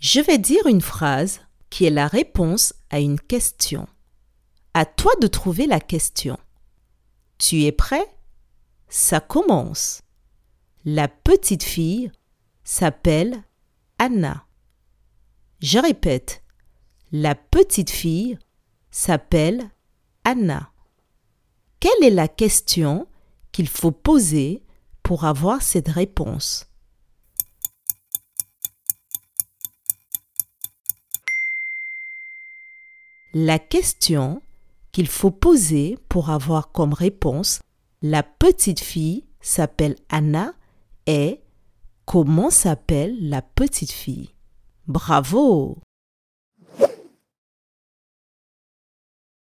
Je vais dire une phrase qui est la réponse à une question. À toi de trouver la question. Tu es prêt? Ça commence. La petite fille s'appelle Anna. Je répète. La petite fille s'appelle Anna. Quelle est la question qu'il faut poser pour avoir cette réponse? La question qu'il faut poser pour avoir comme réponse la petite fille s'appelle Anna est Comment s'appelle la petite fille? Bravo